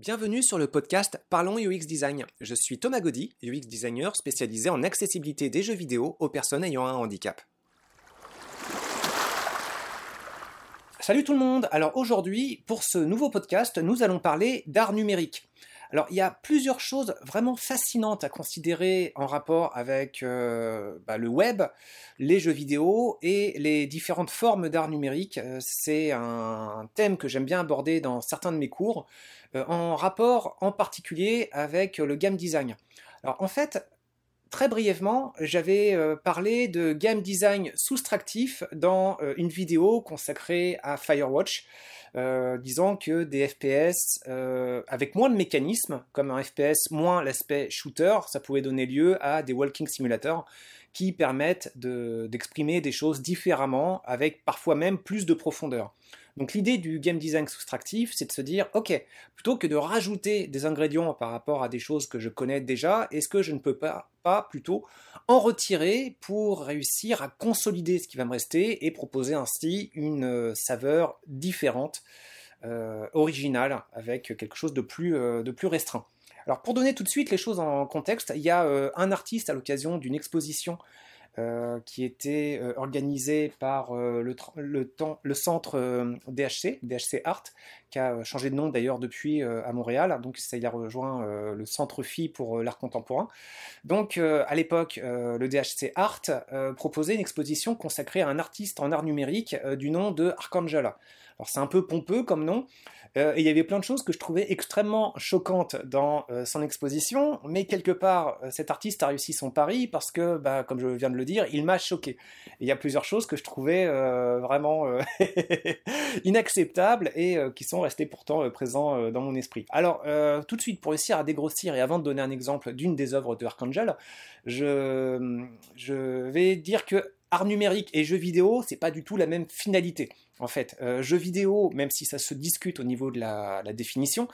Bienvenue sur le podcast Parlons UX Design. Je suis Thomas Gaudy, UX designer spécialisé en accessibilité des jeux vidéo aux personnes ayant un handicap. Salut tout le monde Alors aujourd'hui, pour ce nouveau podcast, nous allons parler d'art numérique. Alors, il y a plusieurs choses vraiment fascinantes à considérer en rapport avec euh, bah, le web, les jeux vidéo et les différentes formes d'art numérique. Euh, c'est un thème que j'aime bien aborder dans certains de mes cours, en rapport en particulier avec le game design. Alors, en fait, Très brièvement, j'avais parlé de game design soustractif dans une vidéo consacrée à Firewatch. Euh, disant que des FPS euh, avec moins de mécanismes, comme un FPS moins l'aspect shooter, ça pouvait donner lieu à des walking simulators qui permettent d'exprimer des choses différemment, avec parfois même plus de profondeur. Donc l'idée du game design soustractif, c'est de se dire, ok, plutôt que de rajouter des ingrédients par rapport à des choses que je connais déjà, est-ce que je ne peux pas, pas plutôt en retirer pour réussir à consolider ce qui va me rester et proposer ainsi une euh, saveur différente, euh, originale, avec quelque chose de plus, euh, de plus restreint. Alors pour donner tout de suite les choses en contexte, il y a un artiste à l'occasion d'une exposition euh, qui était euh, organisé par euh, le, centre DHC, DHC Art, qui a changé de nom d'ailleurs depuis à Montréal. Donc ça, il a rejoint le centre Phi pour l'art contemporain. Donc à l'époque, le DHC Art proposait une exposition consacrée à un artiste en art numérique du nom de Arcangela. Alors c'est un peu pompeux comme nom, euh, et il y avait plein de choses que je trouvais extrêmement choquantes dans euh, son exposition, mais quelque part, euh, cet artiste a réussi son pari parce que, bah, comme je viens de le dire, il m'a choqué. il y a plusieurs choses que je trouvais vraiment inacceptables et qui sont restées pourtant présents dans mon esprit. Alors, tout de suite, pour réussir à dégrossir et avant de donner un exemple d'une des œuvres de Archangel, je, je vais dire que art numérique et jeu vidéo, c'est pas du tout la même finalité. En fait, euh, jeu vidéo, même si ça se discute au niveau de la, définition,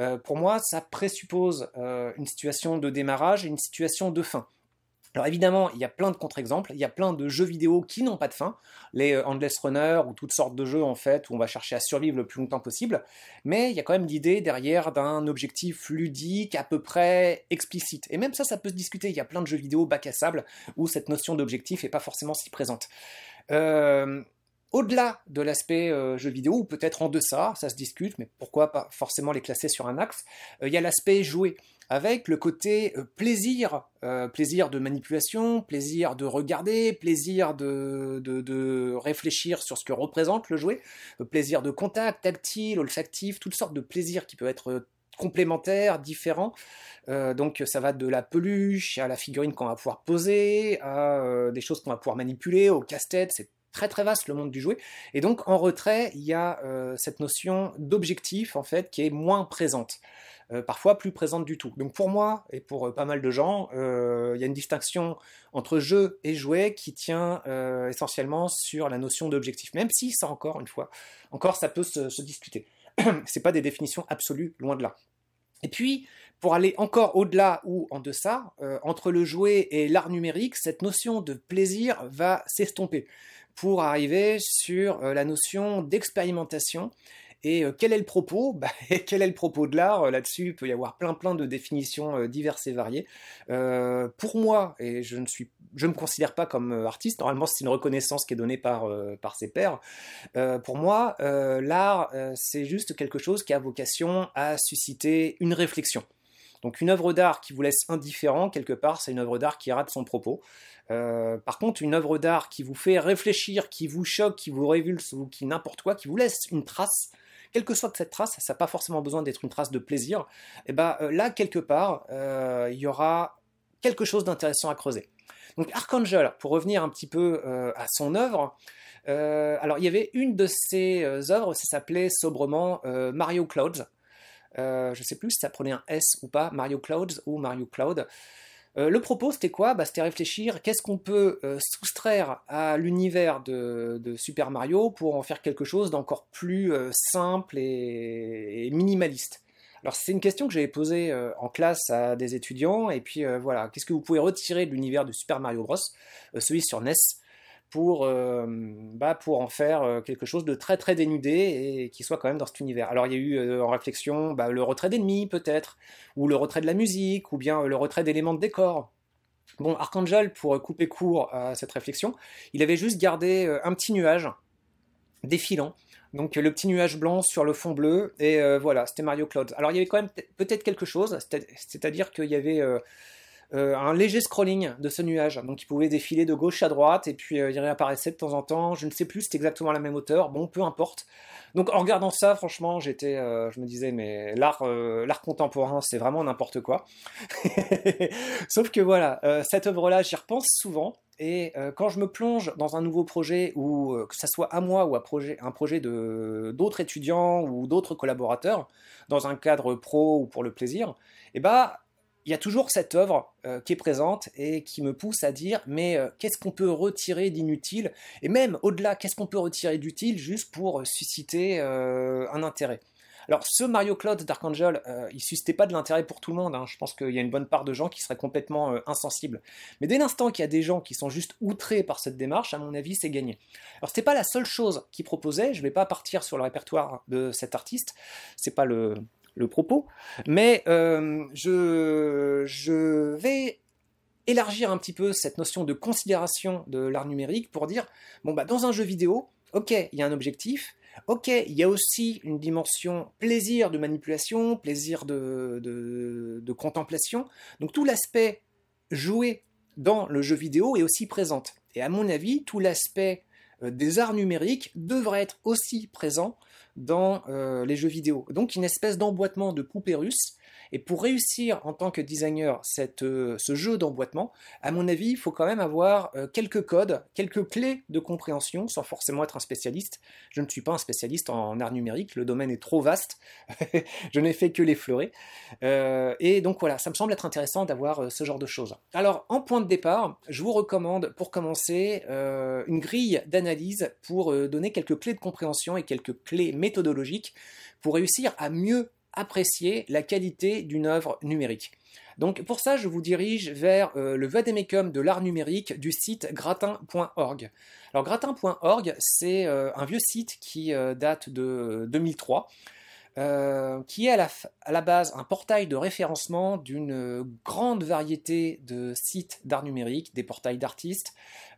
euh, pour moi, ça présuppose euh, une situation de démarrage et une situation de fin. Alors évidemment, il y a plein de contre-exemples, il y a plein de jeux vidéo qui n'ont pas de fin, les Endless Runner ou toutes sortes de jeux en fait où on va chercher à survivre le plus longtemps possible, mais il y a quand même l'idée derrière d'un objectif ludique à peu près explicite. Et même ça, ça peut se discuter, il y a plein de jeux vidéo bac à sable où cette notion d'objectif n'est pas forcément si présente. Euh, au-delà de l'aspect euh, jeu vidéo, ou peut-être en deçà, ça se discute, mais pourquoi pas forcément les classer sur un axe, euh, il y a l'aspect joué, avec le côté euh, plaisir, plaisir de manipulation, plaisir de regarder, plaisir de, de, réfléchir sur ce que représente le jouet, plaisir de contact, tactile, olfactif, toutes sortes de plaisirs qui peuvent être complémentaires, différents. donc ça va de la peluche à la figurine qu'on va pouvoir poser, à des choses qu'on va pouvoir manipuler, au casse-tête, c'est très très vaste le monde du jouet. Et donc en retrait, il y a euh, cette notion d'objectif en fait qui est moins présente. Euh, parfois plus présente du tout. Donc pour moi et pour euh, pas mal de gens, il y a une distinction entre jeu et jouet qui tient essentiellement sur la notion d'objectif, même si ça encore une fois, encore ça peut se, se discuter. C'est pas des définitions absolues, loin de là. Et puis, pour aller encore au-delà ou en deçà, entre le jouet et l'art numérique, cette notion de plaisir va s'estomper pour arriver sur euh, la notion d'expérimentation. Et euh, quel est le propos? Bah, Quel est le propos de l'art? Là-dessus, il peut y avoir plein plein de définitions euh, diverses et variées. pour moi, et je ne suis, je me considère pas comme artiste. Normalement, c'est une reconnaissance qui est donnée par par ses pairs. pour moi, l'art, c'est juste quelque chose qui a vocation à susciter une réflexion. Donc une œuvre d'art qui vous laisse indifférent, quelque part, c'est une œuvre d'art qui rate son propos. Euh, par contre, une œuvre d'art qui vous fait réfléchir, qui vous choque, qui vous révulse ou qui n'importe quoi, qui vous laisse une trace, quelle que soit cette trace, ça n'a pas forcément besoin d'être une trace de plaisir, et eh ben euh, là, quelque part, euh, il y aura quelque chose d'intéressant à creuser. Donc Archangel, pour revenir un petit peu à son œuvre, alors il y avait une de ses œuvres, ça s'appelait sobrement Mario Clouds. Je ne sais plus si ça prenait un S ou pas, Mario Clouds ou Mario Cloud. Euh, le propos, c'était quoi? Bah, C'était réfléchir qu'est-ce qu'on peut euh, soustraire à l'univers de, Super Mario pour en faire quelque chose d'encore plus euh, simple et, minimaliste? Alors c'est une question que j'avais posée en classe à des étudiants, et puis voilà, qu'est-ce que vous pouvez retirer de l'univers de Super Mario Bros, celui sur NES, pour, bah, pour en faire quelque chose de très très dénudé et qui soit quand même dans cet univers. Alors il y a eu en réflexion bah, le retrait d'ennemis peut-être, ou le retrait de la musique, ou bien le retrait d'éléments de décor. Bon, Archangel, pour couper court à cette réflexion, il avait juste gardé un petit nuage défilant donc le petit nuage blanc sur le fond bleu, et euh, voilà, c'était Mario Cloud. Alors il y avait quand même peut-être quelque chose, c'est-à-dire qu'il y avait euh, euh, un léger scrolling de ce nuage, donc il pouvait défiler de gauche à droite, et puis il réapparaissait de temps en temps, je ne sais plus, c'était exactement la même hauteur, bon, peu importe. Donc en regardant ça, franchement, j'étais, je me disais, mais l'art, l'art contemporain, c'est vraiment n'importe quoi. Sauf que voilà, cette œuvre-là, j'y repense souvent, et euh, quand je me plonge dans un nouveau projet, ou euh, que ce soit à moi ou à un projet d'autres étudiants ou d'autres collaborateurs, dans un cadre pro ou pour le plaisir, eh ben, il y a toujours cette œuvre euh, qui est présente et qui me pousse à dire mais qu'est-ce qu'on peut retirer d'inutile? Et même au-delà, qu'est-ce qu'on peut retirer d'utile juste pour susciter un intérêt? Alors, ce Mario Cloud d'Archangel, euh, il suscitait pas de l'intérêt pour tout le monde. Hein. Je pense qu'il y a une bonne part de gens qui seraient complètement euh, insensibles. Mais dès l'instant qu'il y a des gens qui sont juste outrés par cette démarche, à mon avis, c'est gagné. Alors, c'était pas la seule chose qu'il proposait. Je vais pas partir sur le répertoire de cet artiste. C'est pas le, propos. Mais euh, je, je vais élargir un petit peu cette notion de considération de l'art numérique pour dire bon bah dans un jeu vidéo, ok, il y a un objectif, Ok, il y a aussi une dimension plaisir de manipulation, plaisir de, contemplation. Donc tout l'aspect joué dans le jeu vidéo est aussi présent. Et à mon avis, tout l'aspect des arts numériques devrait être aussi présent dans euh, les jeux vidéo. Donc une espèce d'emboîtement de poupée russe et pour réussir en tant que designer euh, ce jeu d'emboîtement, à mon avis, il faut quand même avoir euh, quelques codes, quelques clés de compréhension, sans forcément être un spécialiste. Je ne suis pas un spécialiste en art numérique, le domaine est trop vaste, je n'ai fait que l'effleurer. Euh, et donc voilà, ça me semble être intéressant d'avoir ce genre de choses. Alors, en point de départ, je vous recommande pour commencer une grille d'analyse pour donner quelques clés de compréhension et quelques clés méthodologiques pour réussir à mieux apprécier la qualité d'une œuvre numérique. Donc pour ça, je vous dirige vers euh, le vademecum de l'art numérique du site gratin.org. Alors gratin.org, c'est euh, un vieux site qui euh, date de 2003. qui est à la, à la, base un portail de référencement d'une grande variété de sites d'art numérique, des portails d'artistes,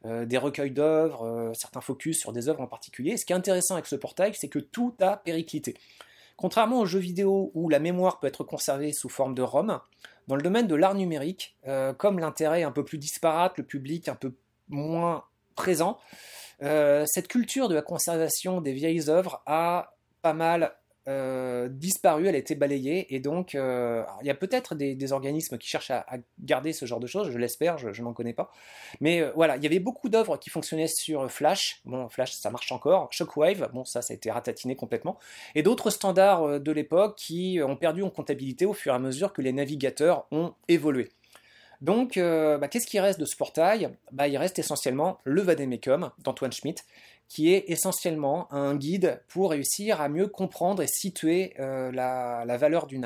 des recueils d'œuvres, certains focus sur des œuvres en particulier. ce qui est intéressant avec ce portail, c'est que tout a périclité. Contrairement aux jeux vidéo où la mémoire peut être conservée sous forme de ROM, dans le domaine de l'art numérique, euh, comme l'intérêt est un peu plus disparate, le public un peu moins présent, euh, cette culture de la conservation des vieilles œuvres a pas mal euh, disparu, elle a été balayée, et donc euh, il y a peut-être des, organismes qui cherchent à, garder ce genre de choses, je l'espère, je, n'en connais pas. Mais euh, voilà, il y avait beaucoup d'œuvres qui fonctionnaient sur Flash, bon, Flash ça marche encore, Shockwave, bon, ça, ça a été ratatiné complètement, et d'autres standards de l'époque qui ont perdu en comptabilité au fur et à mesure que les navigateurs ont évolué. Donc, bah, qu'est-ce qui reste de ce portail? Bah, Il reste essentiellement le Vademecum d'Antoine Schmitt, qui est essentiellement un guide pour réussir à mieux comprendre et situer euh, la, valeur d'une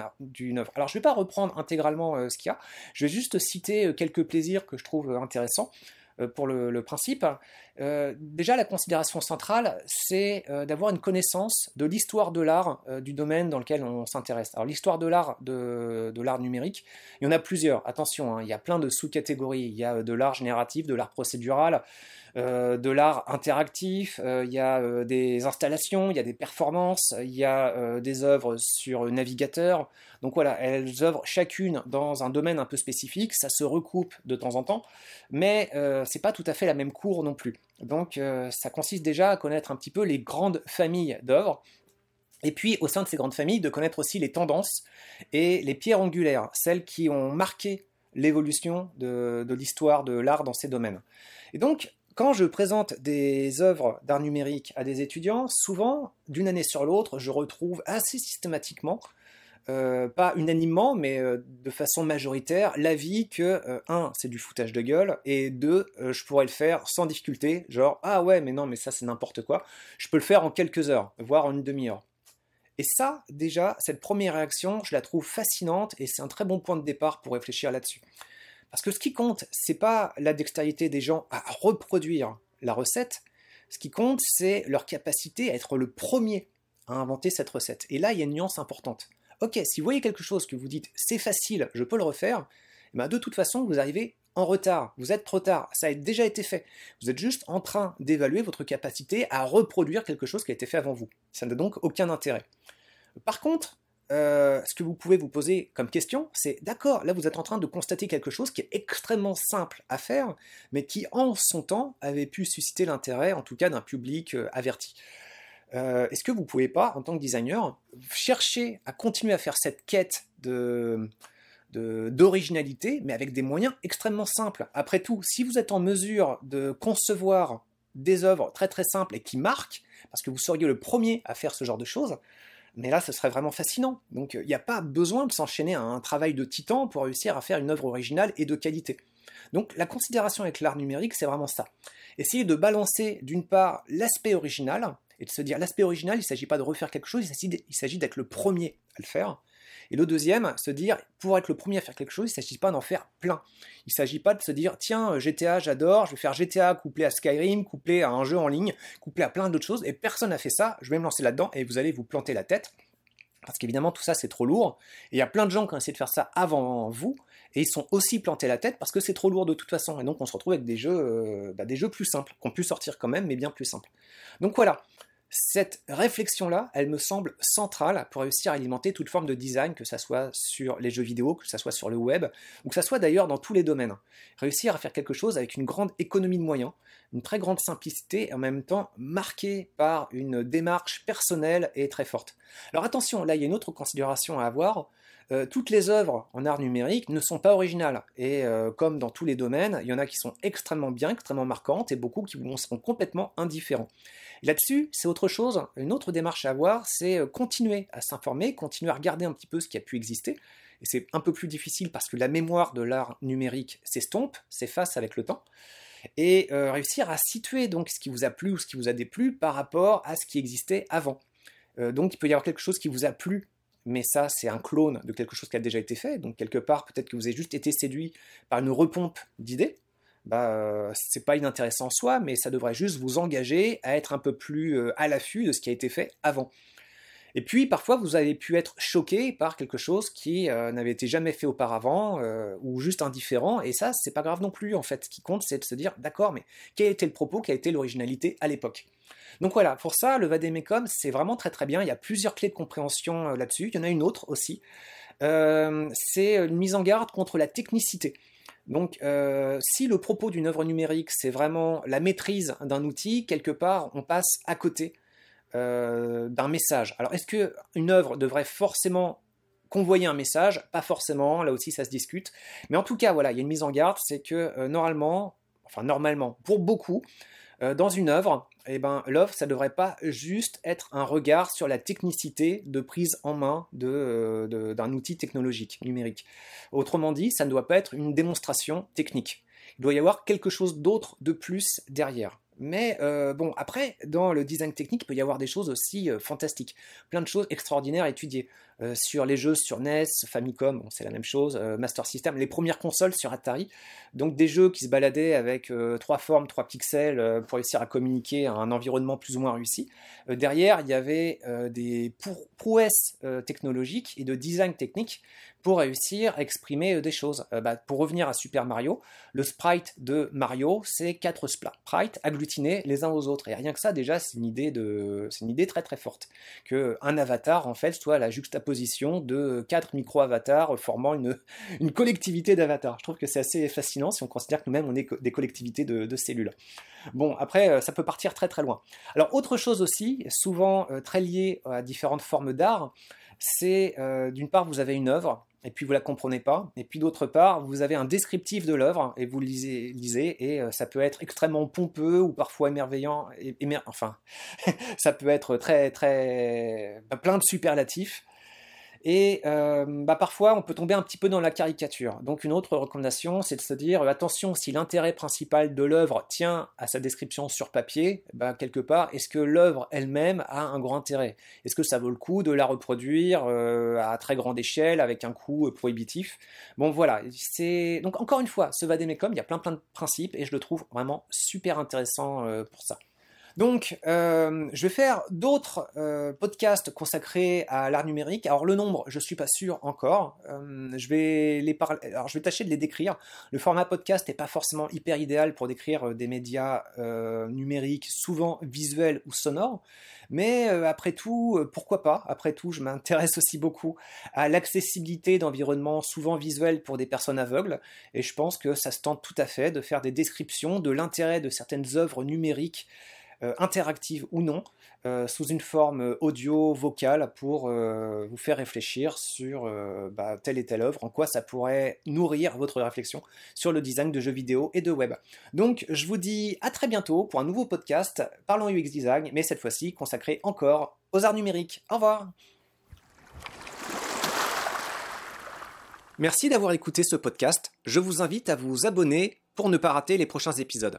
œuvre. Alors je ne vais pas reprendre intégralement euh, ce qu'il y a, je vais juste citer euh, quelques plaisirs que je trouve intéressants pour le, principe. déjà, la considération centrale, c'est d'avoir une connaissance de l'histoire de l'art du domaine dans lequel on s'intéresse. Alors, l'histoire de l'art de, l'art numérique, il y en a plusieurs. Attention, hein, il y a plein de sous-catégories. Il y a de l'art génératif, de l'art procédural, de l'art interactif, euh, il y a euh, des installations, il y a des performances, il y a des œuvres sur navigateur. Donc voilà, elles œuvrent chacune dans un domaine un peu spécifique, ça se recoupe de temps en temps, mais c'est pas tout à fait la même cour non plus. Donc ça consiste déjà à connaître un petit peu les grandes familles d'œuvres. Et puis, au sein de ces grandes familles, de connaître aussi les tendances et les pierres angulaires, celles qui ont marqué l'évolution de l'histoire de l'art dans ces domaines. Et donc, quand je présente des œuvres d'art numérique à des étudiants, souvent, d'une année sur l'autre, je retrouve assez systématiquement, euh, pas unanimement, mais euh, de façon majoritaire, l'avis que, euh, un, c'est du foutage de gueule, et deux, je pourrais le faire sans difficulté, genre, ah ouais, mais non, mais ça c'est n'importe quoi, je peux le faire en quelques heures, voire en une demi-heure. Et ça, déjà, cette première réaction, je la trouve fascinante, et c'est un très bon point de départ pour réfléchir là-dessus. Parce que ce qui compte, c'est pas la dextérité des gens à reproduire la recette. Ce qui compte, c'est leur capacité à être le premier à inventer cette recette. Et là, il y a une nuance importante. Ok, si vous voyez quelque chose que vous dites c'est facile, je peux le refaire, eh ben de toute façon, vous arrivez en retard, vous êtes trop tard, ça a déjà été fait. Vous êtes juste en train d'évaluer votre capacité à reproduire quelque chose qui a été fait avant vous. Ça n'a donc aucun intérêt. Par contre, euh, ce que vous pouvez vous poser comme question, c'est d'accord, là vous êtes en train de constater quelque chose qui est extrêmement simple à faire, mais qui en son temps avait pu susciter l'intérêt, en tout cas d'un public euh, averti. Euh, est-ce que vous ne pouvez pas, en tant que designer, chercher à continuer à faire cette quête de d'originalité, mais avec des moyens extrêmement simples? Après tout, si vous êtes en mesure de concevoir des œuvres très très simples et qui marquent, parce que vous seriez le premier à faire ce genre de choses, mais là, ce serait vraiment fascinant. Donc, il n'y a pas besoin de s'enchaîner à un travail de titan pour réussir à faire une œuvre originale et de qualité. Donc, la considération avec l'art numérique, c'est vraiment ça. Essayer de balancer, d'une part, l'aspect original, et de se dire, l'aspect original, il ne s'agit pas de refaire quelque chose, il s'agit d'être le premier à le faire. Et le deuxième, se dire, pour être le premier à faire quelque chose, il ne s'agit pas d'en faire plein. Il ne s'agit pas de se dire, tiens, GTA, j'adore, je vais faire GTA couplé à Skyrim, couplé à un jeu en ligne, couplé à plein d'autres choses, et personne n'a fait ça, je vais me lancer là-dedans, et vous allez vous planter la tête. Parce qu'évidemment, tout ça, c'est trop lourd. Et il y a plein de gens qui ont essayé de faire ça avant vous, et ils sont aussi plantés la tête parce que c'est trop lourd de toute façon. Et donc, on se retrouve avec des jeux, euh, bah, des jeux plus simples, qui ont pu sortir quand même, mais bien plus simples. Donc voilà, cette réflexion-là, elle me semble centrale pour réussir à alimenter toute forme de design, que ce soit sur les jeux vidéo, que ce soit sur le web, ou que ce soit d'ailleurs dans tous les domaines. Réussir à faire quelque chose avec une grande économie de moyens, une très grande simplicité et en même temps marquée par une démarche personnelle et très forte. Alors attention, là il y a une autre considération à avoir. Euh, toutes les œuvres en art numérique ne sont pas originales. Et euh, comme dans tous les domaines, il y en a qui sont extrêmement bien, extrêmement marquantes, et beaucoup qui seront complètement indifférents. Là-dessus, c'est autre chose. Une autre démarche à avoir, c'est euh, continuer à s'informer, continuer à regarder un petit peu ce qui a pu exister. Et c'est un peu plus difficile parce que la mémoire de l'art numérique s'estompe, s'efface avec le temps. Et euh, réussir à situer donc ce qui vous a plu ou ce qui vous a déplu par rapport à ce qui existait avant. Euh, donc il peut y avoir quelque chose qui vous a plu mais ça c'est un clone de quelque chose qui a déjà été fait, donc quelque part peut-être que vous avez juste été séduit par une repompe d'idées, bah, c'est pas inintéressant en soi, mais ça devrait juste vous engager à être un peu plus euh, à l'affût de ce qui a été fait avant. Et puis parfois vous avez pu être choqué par quelque chose qui euh, n'avait été jamais fait auparavant ou juste indifférent, et ça c'est pas grave non plus en fait. Ce qui compte c'est de se dire d'accord, mais quel était le propos, quelle était l'originalité à l'époque? Donc voilà, pour ça le Vademecum c'est vraiment très très bien. Il y a plusieurs clés de compréhension là-dessus. Il y en a une autre aussi. c'est une mise en garde contre la technicité. Donc, euh, si le propos d'une œuvre numérique, c'est vraiment la maîtrise d'un outil, quelque part, on passe à côté euh, d'un message. Alors, est-ce qu'une œuvre devrait forcément convoyer un message? Pas forcément, là aussi ça se discute. Mais en tout cas, voilà, il y a une mise en garde, c'est que euh, normalement, enfin normalement, pour beaucoup, dans une œuvre, eh ben, l'œuvre, ça ne devrait pas juste être un regard sur la technicité de prise en main euh, d'un outil technologique numérique. Autrement dit, ça ne doit pas être une démonstration technique. Il doit y avoir quelque chose d'autre de plus derrière. Mais euh, bon, après, dans le design technique, il peut y avoir des choses aussi euh, fantastiques. Plein de choses extraordinaires à étudier. Euh, sur les jeux sur NES, Famicom, c'est la même chose, Master System, les premières consoles sur Atari. Donc des jeux qui se baladaient avec trois formes, trois pixels pour réussir à communiquer à un environnement plus ou moins réussi. derrière, il y avait des prouesses technologiques et de design technique pour réussir à exprimer des choses. Bah, pour revenir à Super Mario, le sprite de Mario, c'est quatre sprites agglutinés les uns aux autres. Et rien que ça, déjà, c'est une idée de, une idée très très forte. Que un avatar, en fait, soit la juxtaposition de quatre micro-avatars formant une, collectivité d'avatars. Je trouve que c'est assez fascinant si on considère que nous-mêmes, on est des collectivités de, cellules. Bon, après, euh, ça peut partir très très loin. Alors, autre chose aussi, souvent euh, très liée à différentes formes d'art, c'est euh, d'une part, vous avez une œuvre, et puis vous la comprenez pas, et puis d'autre part, vous avez un descriptif de l'œuvre, et vous lisez, lisez et ça peut être extrêmement pompeux, ou parfois émerveillant, enfin, ça peut être très, très, plein de superlatifs, Et euh, bah, parfois, on peut tomber un petit peu dans la caricature. Donc une autre recommandation, c'est de se dire, euh, attention, si l'intérêt principal de l'œuvre tient à sa description sur papier, bah, quelque part, est-ce que l'œuvre elle-même a un grand intérêt? Est-ce que ça vaut le coup de la reproduire euh, à très grande échelle, avec un coût prohibitif? Bon voilà, c'est... Donc encore une fois, ce Vademecum, il y a plein plein de principes, et je le trouve vraiment super intéressant pour ça. Donc, euh, je vais faire d'autres euh, podcasts consacrés à l'art numérique. Alors, le nombre, je ne suis pas sûr encore. Euh, je, vais je vais tâcher de les décrire. Le format podcast n'est pas forcément hyper idéal pour décrire des médias numériques, souvent visuels ou sonores. Mais après tout, pourquoi pas? Après tout, je m'intéresse aussi beaucoup à l'accessibilité d'environnements souvent visuels pour des personnes aveugles. Et je pense que ça se tente tout à fait de faire des descriptions de l'intérêt de certaines œuvres numériques interactive ou non, euh, sous une forme audio-vocale pour euh, vous faire réfléchir sur bah, telle et telle œuvre, en quoi ça pourrait nourrir votre réflexion sur le design de jeux vidéo et de web. Donc je vous dis à très bientôt pour un nouveau podcast Parlons UX Design, mais cette fois-ci consacré encore aux arts numériques. Au revoir Merci d'avoir écouté ce podcast. Je vous invite à vous abonner pour ne pas rater les prochains épisodes.